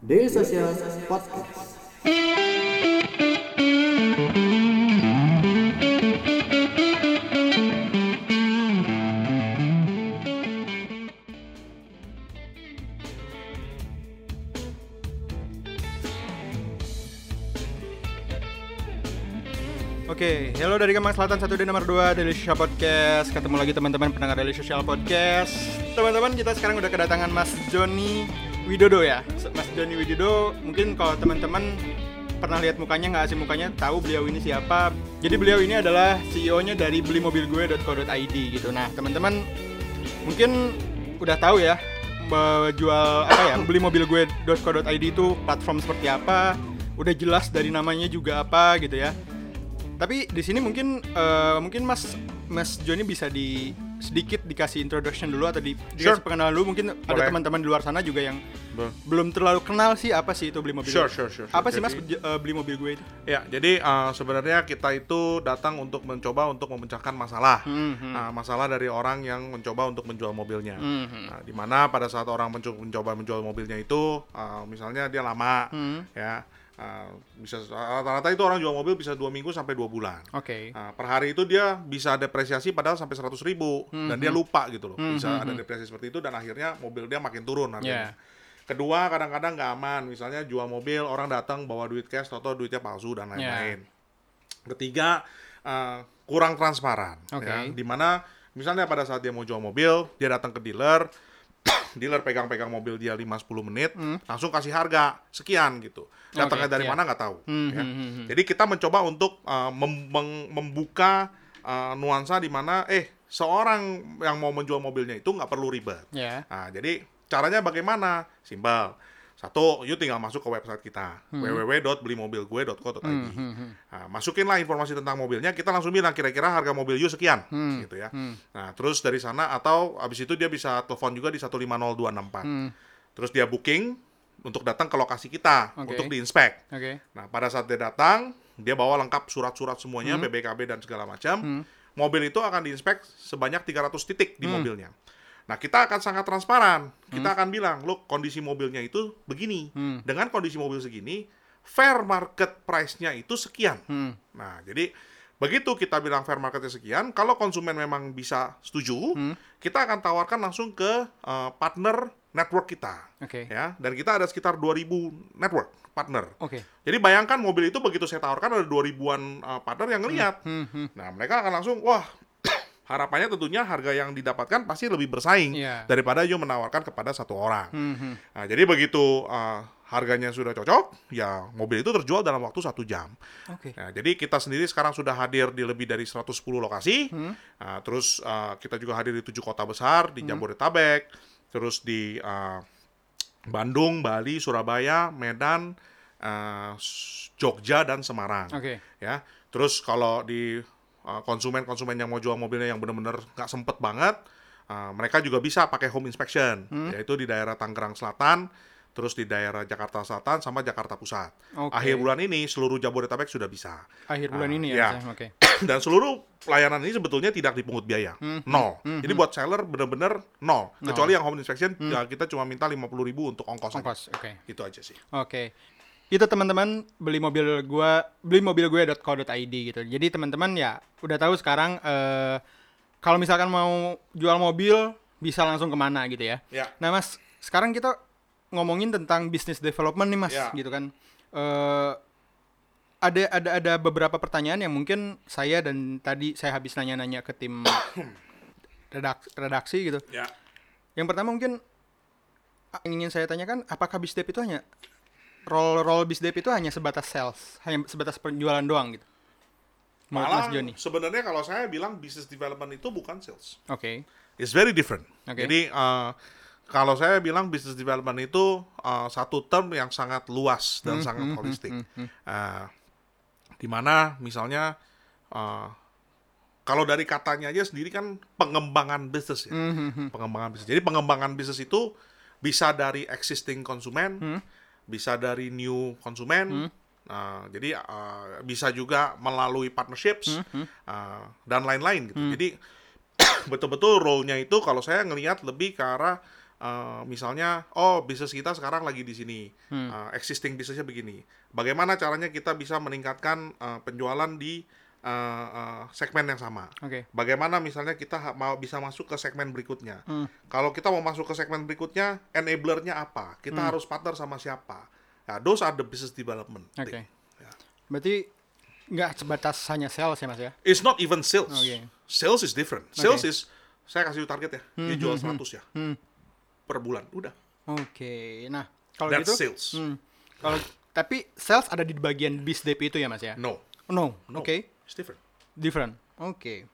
Daily Social Podcast. Oke, hello dari Kemang Selatan 1 dan nomor 2 Daily Social Podcast. Ketemu lagi teman-teman pendengar Daily Social Podcast. Teman-teman kita sekarang udah kedatangan Mas Joni Widodo ya. Mas Joni Widodo mungkin kalau teman-teman pernah lihat mukanya nggak asing mukanya tahu beliau ini siapa. Jadi beliau ini adalah CEO-nya dari belimobilgue.co.id gitu. Nah teman-teman mungkin udah tahu ya jual apa ya belimobilgue.co.id itu platform seperti apa udah jelas dari namanya juga apa gitu ya. Tapi di sini mungkin uh, mungkin Mas Mas Joni bisa di sedikit dikasih introduction dulu atau di dikasih Sure. pengenalan dulu mungkin ada Boleh. teman-teman di luar sana juga yang Be- belum terlalu kenal sih apa sih itu beli mobil. Sure, gue. sure, sure, sure. Apa sih Mas Jadi- uh, beli mobil gue itu? Ya, jadi uh, sebenarnya kita itu datang untuk mencoba untuk memecahkan masalah. Hmm, hmm. Nah, masalah dari orang yang mencoba untuk menjual mobilnya. Hmm, hmm. Nah, di mana pada saat orang menco- mencoba menjual mobilnya itu, uh, misalnya dia lama, Hmm. ya, uh, bisa rata-rata itu orang jual mobil bisa dua minggu sampai dua bulan. Oke. Nah, per hari itu dia bisa depresiasi padahal sampai 100 ribu dan dia lupa gitu loh Hmm, bisa hmm, ada depresi seperti itu dan akhirnya mobil dia makin turun harganya. Yeah. Kedua kadang-kadang nggak aman misalnya jual mobil orang datang bawa duit cash atau duitnya palsu dan lain-lain. Ketiga eh, kurang transparan Oke. ya di mana misalnya pada saat dia mau jual mobil dia datang ke dealer dealer pegang-pegang mobil dia 5-10 menit langsung kasih harga sekian gitu datangnya Hmm. Oke, dari iya. mana nggak tahu Hmm, ya. hmm, hmm, hmm. Jadi kita mencoba untuk uh, mem- membuka uh, nuansa di mana eh seorang yang mau menjual mobilnya itu nggak perlu ribet. Ya. Nah, jadi caranya bagaimana? Simpel. Satu, you tinggal masuk ke website kita www.belimobilgue.co.id. Hmm, hmm, hmm. Nah, masukinlah informasi tentang mobilnya, kita langsung bilang kira-kira harga mobil you sekian, Hmm, gitu ya. hmm. Nah, terus dari sana atau abis itu dia bisa telepon juga di 150264. Hmm. Terus dia booking untuk datang ke lokasi kita Oke. untuk diinspek. Oke. Nah, pada saat dia datang, dia bawa lengkap surat-surat semuanya, Hmm. BBKB dan segala macam. Mobil itu akan diinspek sebanyak 300 titik di Hmm. mobilnya. Nah, kita akan sangat transparan. Kita akan bilang, "Look, kondisi mobilnya itu begini. Hmm. Dengan kondisi mobil segini, fair market price-nya itu sekian." Hmm. Nah, jadi begitu kita bilang fair marketnya sekian, kalau konsumen memang bisa setuju, Hmm. kita akan tawarkan langsung ke uh, partner network kita. Oke. Ya, dan kita ada sekitar 2000 network partner. Oke. Jadi bayangkan mobil itu begitu saya tawarkan ada 2000-an uh, partner yang ngelihat. Hmm, hmm. Nah, mereka akan langsung wah harapannya tentunya harga yang didapatkan pasti lebih bersaing Iya. daripada you menawarkan kepada satu orang. Hmm, hmm. Nah, jadi begitu uh, harganya sudah cocok, ya mobil itu terjual dalam waktu satu jam. Oke. Nah, jadi kita sendiri sekarang sudah hadir di lebih dari 110 lokasi. Hmm. Nah, terus uh, kita juga hadir di tujuh kota besar di Jabodetabek, terus di uh, Bandung, Bali, Surabaya, Medan, uh, Jogja dan Semarang. Oke. Ya, terus kalau di uh, konsumen-konsumen yang mau jual mobilnya yang benar-benar nggak sempet banget, uh, mereka juga bisa pakai home inspection, Hmm. yaitu di daerah Tangerang Selatan, terus di daerah Jakarta Selatan sama Jakarta Pusat. Oke. Akhir bulan ini seluruh Jabodetabek sudah bisa. Akhir bulan Ah, ini ya. ya. Mas, ya? Oke. Dan seluruh pelayanan ini sebetulnya tidak dipungut biaya, Hmm, nol. hmm, Jadi buat seller benar-benar nol. Nol. Kecuali yang home inspection ya kita cuma minta 50.000 ribu untuk ongkos. Ongkos. Oke. Itu aja sih. Oke. Itu teman-teman beli mobil gua beli mobil gue.co.id gitu. Jadi teman-teman ya udah tahu sekarang eh kalau misalkan mau jual mobil bisa langsung ke mana gitu ya. Ya. Nah Mas, sekarang kita ngomongin tentang business development nih Mas, Ya. gitu kan. Eh ada ada ada beberapa pertanyaan yang mungkin saya dan tadi saya habis nanya-nanya ke tim redak- redaksi gitu. Ya. Yang pertama mungkin yang ingin saya tanyakan apakah bisdep itu hanya role role bisdep itu hanya sebatas sales, hanya sebatas penjualan doang gitu. Menurut Malah Mas Joni. sebenarnya kalau saya bilang business development itu bukan sales. Oke. It's very different. Oke. Jadi uh, kalau saya bilang business development itu uh, satu term yang sangat luas dan sangat holistik. Uh, di mana misalnya uh, kalau dari katanya aja sendiri kan pengembangan bisnis ya. Pengembangan bisnis. Jadi pengembangan bisnis itu bisa dari existing konsumen, bisa dari new konsumen. uh, jadi uh, bisa juga melalui partnerships uh, dan lain-lain gitu. Jadi betul-betul role-nya itu kalau saya ngelihat lebih ke arah eh, misalnya oh bisnis kita sekarang lagi di sini, Hmm. eh, existing bisnisnya begini. Bagaimana caranya kita bisa meningkatkan eh, penjualan di eh, eh, segmen yang sama? Oke. Bagaimana misalnya kita mau bisa masuk ke segmen berikutnya? Hmm. Kalau kita mau masuk ke segmen berikutnya, enablernya apa? Kita Hmm. harus partner sama siapa? Nah, those are the business development. Oke. thing. Ya. Berarti nggak sebatas hanya sales ya mas ya? It's not even sales. Oke. Sales is different. Sales is saya kasih target ya, dia jual 100 ya Hmm. per bulan. Udah. Oke. Nah kalau gitu. sales. Hmm. Kalau tapi sales ada di bagian biz dev itu ya mas ya? No, No. no. Oke. It's different. Different. Oke.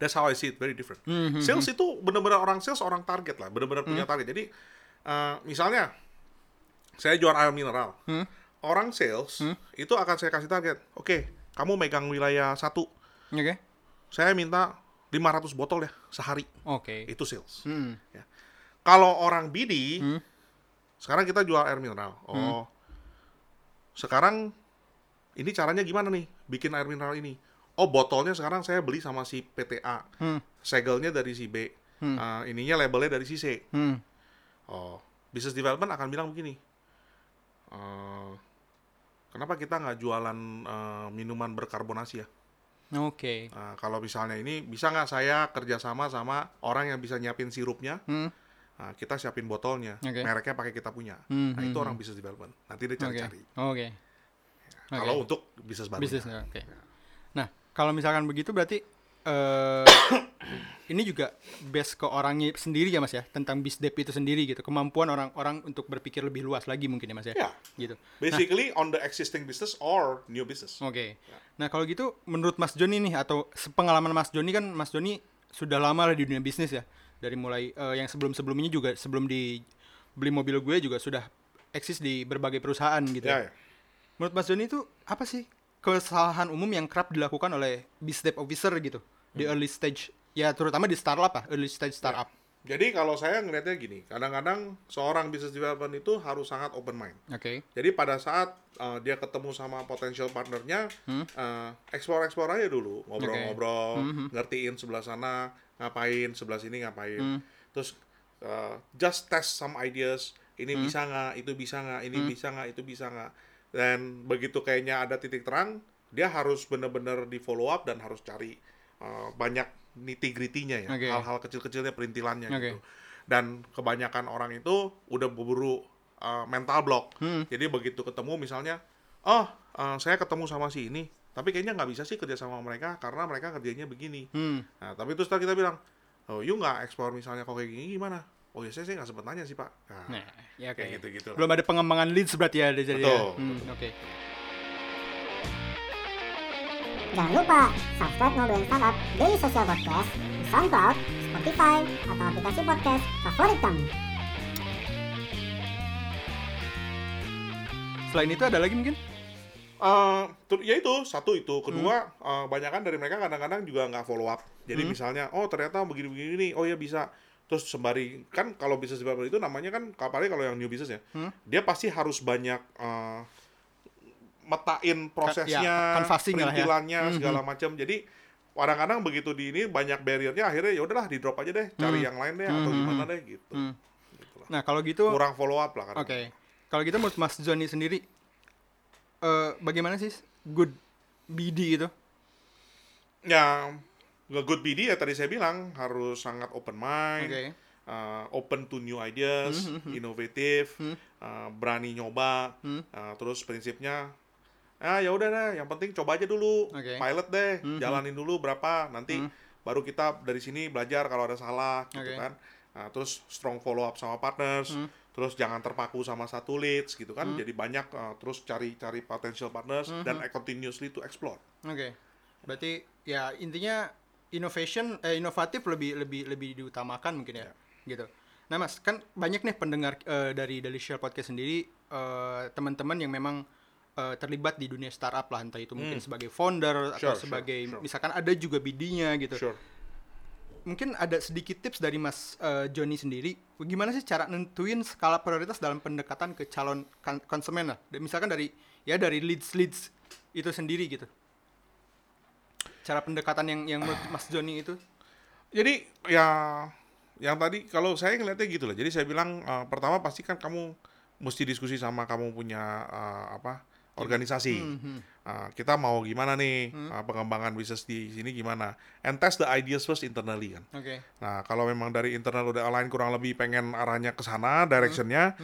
That's how I see it, very different. Hmm, Sales itu benar-benar orang sales orang target lah, benar-benar punya target. Jadi eh, misalnya saya jual air mineral, Hmm. orang sales itu akan saya kasih target. Oke, kamu megang wilayah satu, Oke. saya minta 500 botol ya sehari. Oke. Itu sales. Hmm. Kalau orang BD, sekarang kita jual air mineral. Oh, sekarang ini caranya gimana nih bikin air mineral ini? Oh, botolnya sekarang saya beli sama si PTA, Hmm. segelnya dari si B, Ah, ininya labelnya dari si C. Hmm. Oh, business development akan bilang begini. eh, kenapa kita nggak jualan eh, minuman berkarbonasi ya? Oke. Nah, kalau misalnya ini bisa nggak saya kerjasama sama orang yang bisa nyiapin sirupnya, Hmm. Nah, kita siapin botolnya, Oke. mereknya pakai kita punya. Hmm, Nah, itu hmm, orang business development. Nanti dia Oke. cari-cari. Oke. Kalau untuk bisnis baru. bisnis ya, oke. Nah, kalau misalkan begitu berarti eh ini juga base ke orangnya sendiri ya Mas ya, tentang biz dev itu sendiri gitu. Kemampuan orang-orang untuk berpikir lebih luas lagi mungkin ya Mas ya. Ya, Gitu. basically on the existing business or new business. Oke. Nah, kalau gitu menurut Mas Joni nih atau sepengalaman Mas Joni kan Mas Joni sudah lama lah di dunia bisnis ya. Dari mulai eh, yang sebelum-sebelumnya juga sebelum di beli mobil gue juga sudah eksis di berbagai perusahaan gitu. Ya, ya. Menurut Mas Joni itu apa sih kesalahan umum yang kerap dilakukan oleh dev officer gitu di Hmm. early stage? Ya terutama di startup lah, early stage startup. Jadi kalau saya ngelihatnya gini, kadang-kadang seorang business development itu harus sangat open mind. Oke. Jadi pada saat uh, dia ketemu sama potential partnernya, uh, explore-explore aja dulu, ngobrol-ngobrol, ngertiin sebelah sana ngapain, sebelah sini ngapain, terus uh, just test some ideas, ini bisa nggak, itu bisa nggak, ini bisa nggak, itu bisa nggak, dan begitu kayaknya ada titik terang, dia harus benar-benar di follow up dan harus cari uh, banyak nitty-gritty-nya ya, Oke. hal-hal kecil-kecilnya, perintilannya Oke. gitu. Dan kebanyakan orang itu udah buru-buru uh, mental block. Hmm. Jadi begitu ketemu misalnya, oh uh, saya ketemu sama si ini, tapi kayaknya nggak bisa sih kerja sama mereka karena mereka kerjanya begini. Hmm. Nah, tapi terus setelah kita bilang, oh you nggak explore misalnya kok kayak gini gimana? Oh ya saya sih nggak sempet nanya sih pak. Nah, Nah, ya kayak oke. gitu-gitu. lah. Belum ada pengembangan leads berarti ya jadi ya. Betul. Hmm, oke. Jangan lupa subscribe Ngobrolin Startup Daily Social Podcast di SoundCloud, Spotify, atau aplikasi podcast favorit kamu. Selain itu ada lagi mungkin? Eh, ter- ya itu satu itu kedua eh, banyakan dari mereka kadang-kadang juga nggak follow up jadi misalnya oh ternyata begini-begini nih oh ya bisa terus sembari kan kalau bisnis developer itu namanya kan apalagi kalau yang new business ya dia pasti harus banyak eh, metain prosesnya ya, lah ya. perintilannya segala macam jadi kadang-kadang begitu di ini banyak barriernya akhirnya ya udahlah di drop aja deh cari yang lain deh atau gimana deh gitu Hmm. Gitulah. Nah, kalau gitu kurang follow up lah Oke. kadang Kalau gitu menurut Mas Joni sendiri eh bagaimana sih good BD itu? ya good BD ya tadi saya bilang harus sangat open mind, Oke. uh, open to new ideas, inovatif, uh, berani nyoba, uh, terus prinsipnya ah ya udah deh, yang penting coba aja dulu, Oke. pilot deh, jalanin dulu berapa, nanti baru kita dari sini belajar kalau ada salah, gitu Oke. kan. Nah, terus strong follow up sama partners, terus jangan terpaku sama satu leads gitu kan, jadi banyak uh, terus cari-cari potential partners dan continuously to explore. Oke. Berarti ya intinya innovation eh inovatif lebih lebih lebih diutamakan mungkin ya. Gitu. Nah, Mas, kan banyak nih pendengar eh, dari dari Share Podcast sendiri eh, teman-teman yang memang eh, terlibat di dunia startup lah entah itu mungkin sebagai founder atau Hmm. Sure, sure, sebagai sure. misalkan ada juga BD-nya gitu. Sure. Mungkin ada sedikit tips dari Mas eh, Joni sendiri, gimana sih cara nentuin skala prioritas dalam pendekatan ke calon kan- konsumen lah. Misalkan dari ya dari leads leads itu sendiri gitu. Cara pendekatan yang yang menurut Mas Joni itu. Jadi ya yang tadi kalau saya ngeliatnya gitu lah. Jadi saya bilang eh, pertama pasti kan kamu mesti diskusi sama kamu punya eh, apa organisasi. Mhm. Eh, kita mau gimana nih eh, pengembangan bisnis di sini gimana? And test the ideas first internally kan. Oke. Nah, kalau memang dari internal udah align kurang lebih pengen arahnya ke sana, directionnya,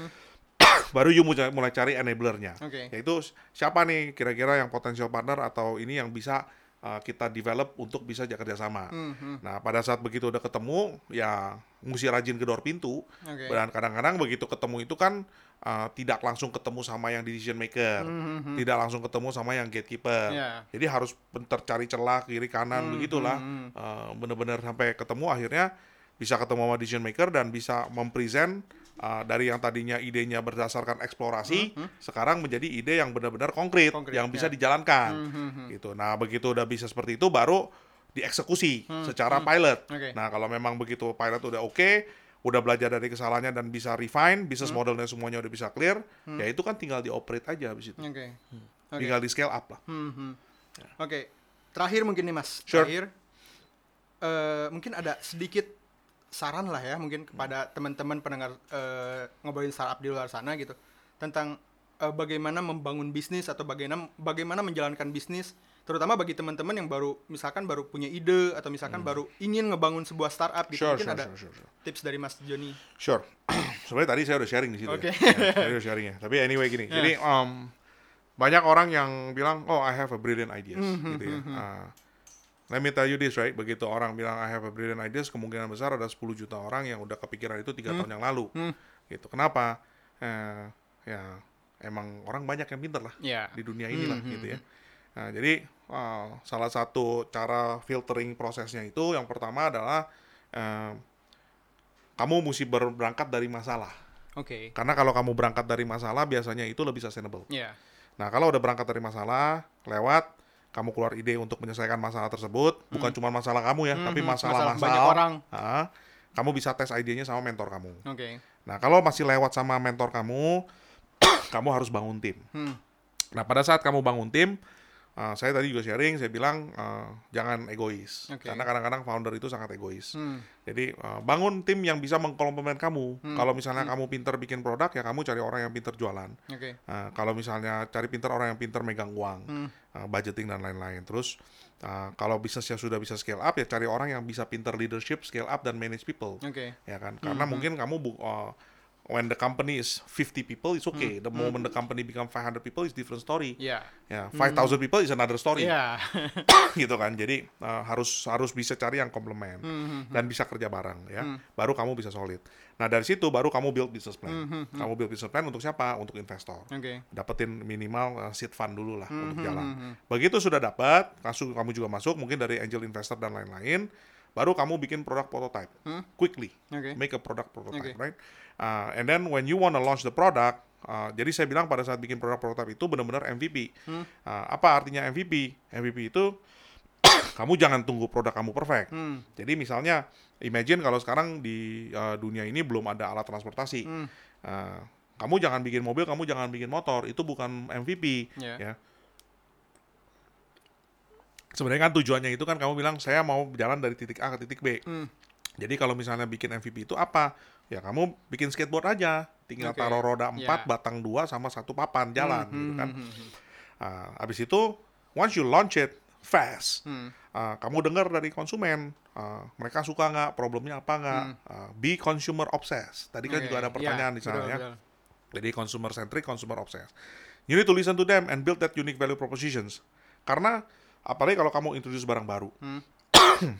baru you mulai, cari enablernya. Oke. Yaitu siapa nih kira-kira yang potensial partner atau ini yang bisa uh, kita develop untuk bisa ja- kerjasama. Mhm. Nah, pada saat begitu udah ketemu, ya mesti rajin gedor pintu. Oke. Dan kadang-kadang begitu ketemu itu kan uh, tidak langsung ketemu sama yang decision maker, tidak langsung ketemu sama yang gatekeeper. Hmm, Ya. Jadi harus bentar cari celah kiri kanan begitulah, hmm, Uh, bener-bener sampai ketemu akhirnya bisa ketemu sama decision maker dan bisa mempresent uh, dari yang tadinya idenya berdasarkan eksplorasi, sekarang menjadi ide yang benar-benar konkret, Hmm, Konkret, yang bisa ya. dijalankan, Mhm. gitu. Nah begitu udah bisa seperti itu baru dieksekusi secara pilot. Hmm, Oke. Nah kalau memang begitu pilot udah oke, udah belajar dari kesalahannya dan bisa refine, bisnis Hmm. modelnya semuanya udah bisa clear, ya itu kan tinggal dioperate aja habis itu. Oke. Oke. Tinggal di scale up lah. Mhm. Oke. Terakhir mungkin nih Mas. Sure. Terakhir eh, mungkin ada sedikit saran lah ya mungkin kepada teman-teman pendengar eh, ngobrolin startup di luar sana gitu tentang eh, bagaimana membangun bisnis atau bagaimana bagaimana menjalankan bisnis terutama bagi teman-teman yang baru misalkan baru punya ide atau misalkan baru ingin ngebangun sebuah startup gitu Sure, mungkin sure, ada sure, sure, sure. tips dari Mas Joni. Sure. Sebenarnya tadi saya udah sharing di situ. Oke. Ya. Ya, udah sharing ya. Tapi anyway gini. Jadi um, banyak orang yang bilang, oh I have a brilliant ideas, Hmm, gitu ya. Ah, let me tell you this, right? Begitu orang bilang I have a brilliant ideas, kemungkinan besar ada 10 juta orang yang udah kepikiran itu tiga Hmm. tahun yang lalu. Gitu. Kenapa? Eh, ya emang orang banyak yang pinter lah Ya. di dunia inilah Hmm, gitu ya. Nah, jadi uh, salah satu cara filtering prosesnya itu yang pertama adalah uh, kamu mesti ber- berangkat dari masalah. Oke. Karena kalau kamu berangkat dari masalah biasanya itu lebih sustainable. Ya. Nah, kalau udah berangkat dari masalah, lewat kamu keluar ide untuk menyelesaikan masalah tersebut, bukan cuma masalah kamu ya, tapi hmm, masalah masalah-masalah banyak orang. Ah, kamu bisa tes idenya sama mentor kamu. Oke. Nah, kalau masih lewat sama mentor kamu, kamu harus bangun tim. Hmm. Nah, pada saat kamu bangun tim, uh, saya tadi juga sharing, saya bilang uh, jangan egois. Oke. Karena kadang-kadang founder itu sangat egois. Hmm. Jadi uh, bangun tim yang bisa mengkomplement kamu. Kalau misalnya kamu pinter bikin produk, ya kamu cari orang yang pinter jualan. Oke. Uh, kalau misalnya cari pinter orang yang pinter megang uang, Hmm. uh, budgeting dan lain-lain. Terus uh, kalau bisnisnya sudah bisa scale up, ya cari orang yang bisa pinter leadership, scale up dan manage people Oke. ya kan karena mungkin kamu bu- uh, when the company is 50 people it's okay. The moment the company become 500 people is different story. Ya. ya 5000 people is another story. Ya. gitu kan. Jadi uh, harus harus bisa cari yang komplement Hmm, dan bisa kerja bareng ya. Baru kamu bisa solid. Nah dari situ baru kamu build business plan. Hmm, kamu build business plan untuk siapa? Untuk investor. Oke. dapetin minimal uh, seed fund dulu lah Hmm, untuk jalan. Begitu sudah dapat, masuk kamu juga masuk mungkin dari angel investor dan lain-lain, baru kamu bikin produk prototype quickly, Oke. make a product prototype, Oke. right? Uh, and then when you wanna launch the product, uh, jadi saya bilang pada saat bikin produk prototype itu benar-benar MVP. Hmm. Uh, apa artinya MVP? MVP itu kamu jangan tunggu produk kamu perfect. Hmm. Jadi misalnya, imagine kalau sekarang di uh, dunia ini belum ada alat transportasi. Hmm. Uh, kamu jangan bikin mobil, kamu jangan bikin motor. Itu bukan MVP. Ya. Ya. Sebenarnya kan tujuannya itu kan kamu bilang saya mau jalan dari titik A ke titik B. Hmm. Jadi kalau misalnya bikin MVP itu apa? Ya kamu bikin skateboard aja, tinggal Oke. taruh roda empat, Ya. batang dua sama satu papan jalan Hmm, gitu hmm, kan. hmm, hmm, Ah, habis itu once you launch it fast, Hmm. ah, kamu dengar dari konsumen, ah, mereka suka nggak, problemnya apa nggak, ah, be consumer obsessed. Tadi kan Hmm. Juga ada pertanyaan Ya, di sana betul, ya. betul. Jadi consumer centric, consumer obsessed. You need to listen to them and build that unique value propositions. Karena apalagi kalau kamu introduce barang baru, Hmm.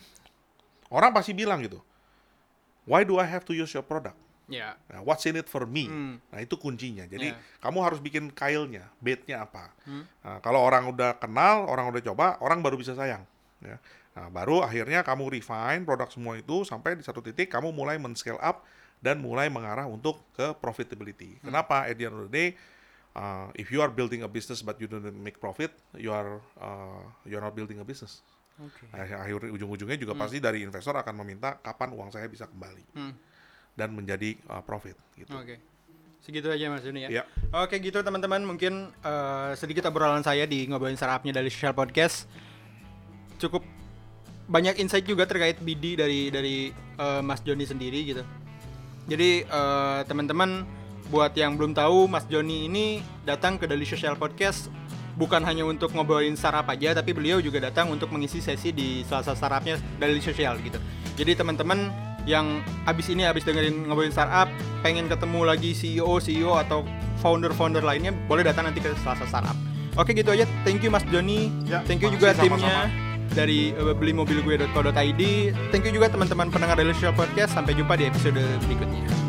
orang pasti bilang gitu, why do I have to use your product? Ya. Nah, what's in it for me? Hmm. Nah itu kuncinya. Jadi Ya. kamu harus bikin kailnya, bait-nya apa. Hmm. Nah, kalau orang udah kenal, orang udah coba, orang baru bisa sayang. Ya. Nah, baru akhirnya kamu refine produk semua itu sampai di satu titik kamu mulai men-scale up dan mulai mengarah untuk ke profitability. Hmm. Kenapa? At the end of the day, uh, if you are building a business but you don't make profit, you are uh, you are not building a business. Oke. Nah, akhir ujung-ujungnya juga pasti dari investor akan meminta kapan uang saya bisa kembali Hmm. dan menjadi uh, profit gitu. Oke. Segitu aja Mas Juni ya. Ya. Oke gitu teman-teman mungkin eh, sedikit obrolan saya di ngobrolin startupnya dari Social Podcast cukup banyak insight juga terkait BD dari dari eh, Mas Joni sendiri gitu. Jadi eh, teman-teman buat yang belum tahu Mas Joni ini datang ke Daily Social Podcast bukan hanya untuk ngobrolin startup aja tapi beliau juga datang untuk mengisi sesi di salah satu startupnya Daily Social gitu. Jadi teman-teman yang abis ini abis dengerin ngobrolin startup pengen ketemu lagi CEO CEO atau founder-founder lainnya boleh datang nanti ke salah satu startup. Oke gitu aja. Thank you Mas Joni. Ya, Thank you juga timnya sama-sama. dari uh, beli mobil gue.co.id. Thank you juga teman-teman pendengar Daily Social Podcast. Sampai jumpa di episode berikutnya.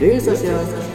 Social Podcast.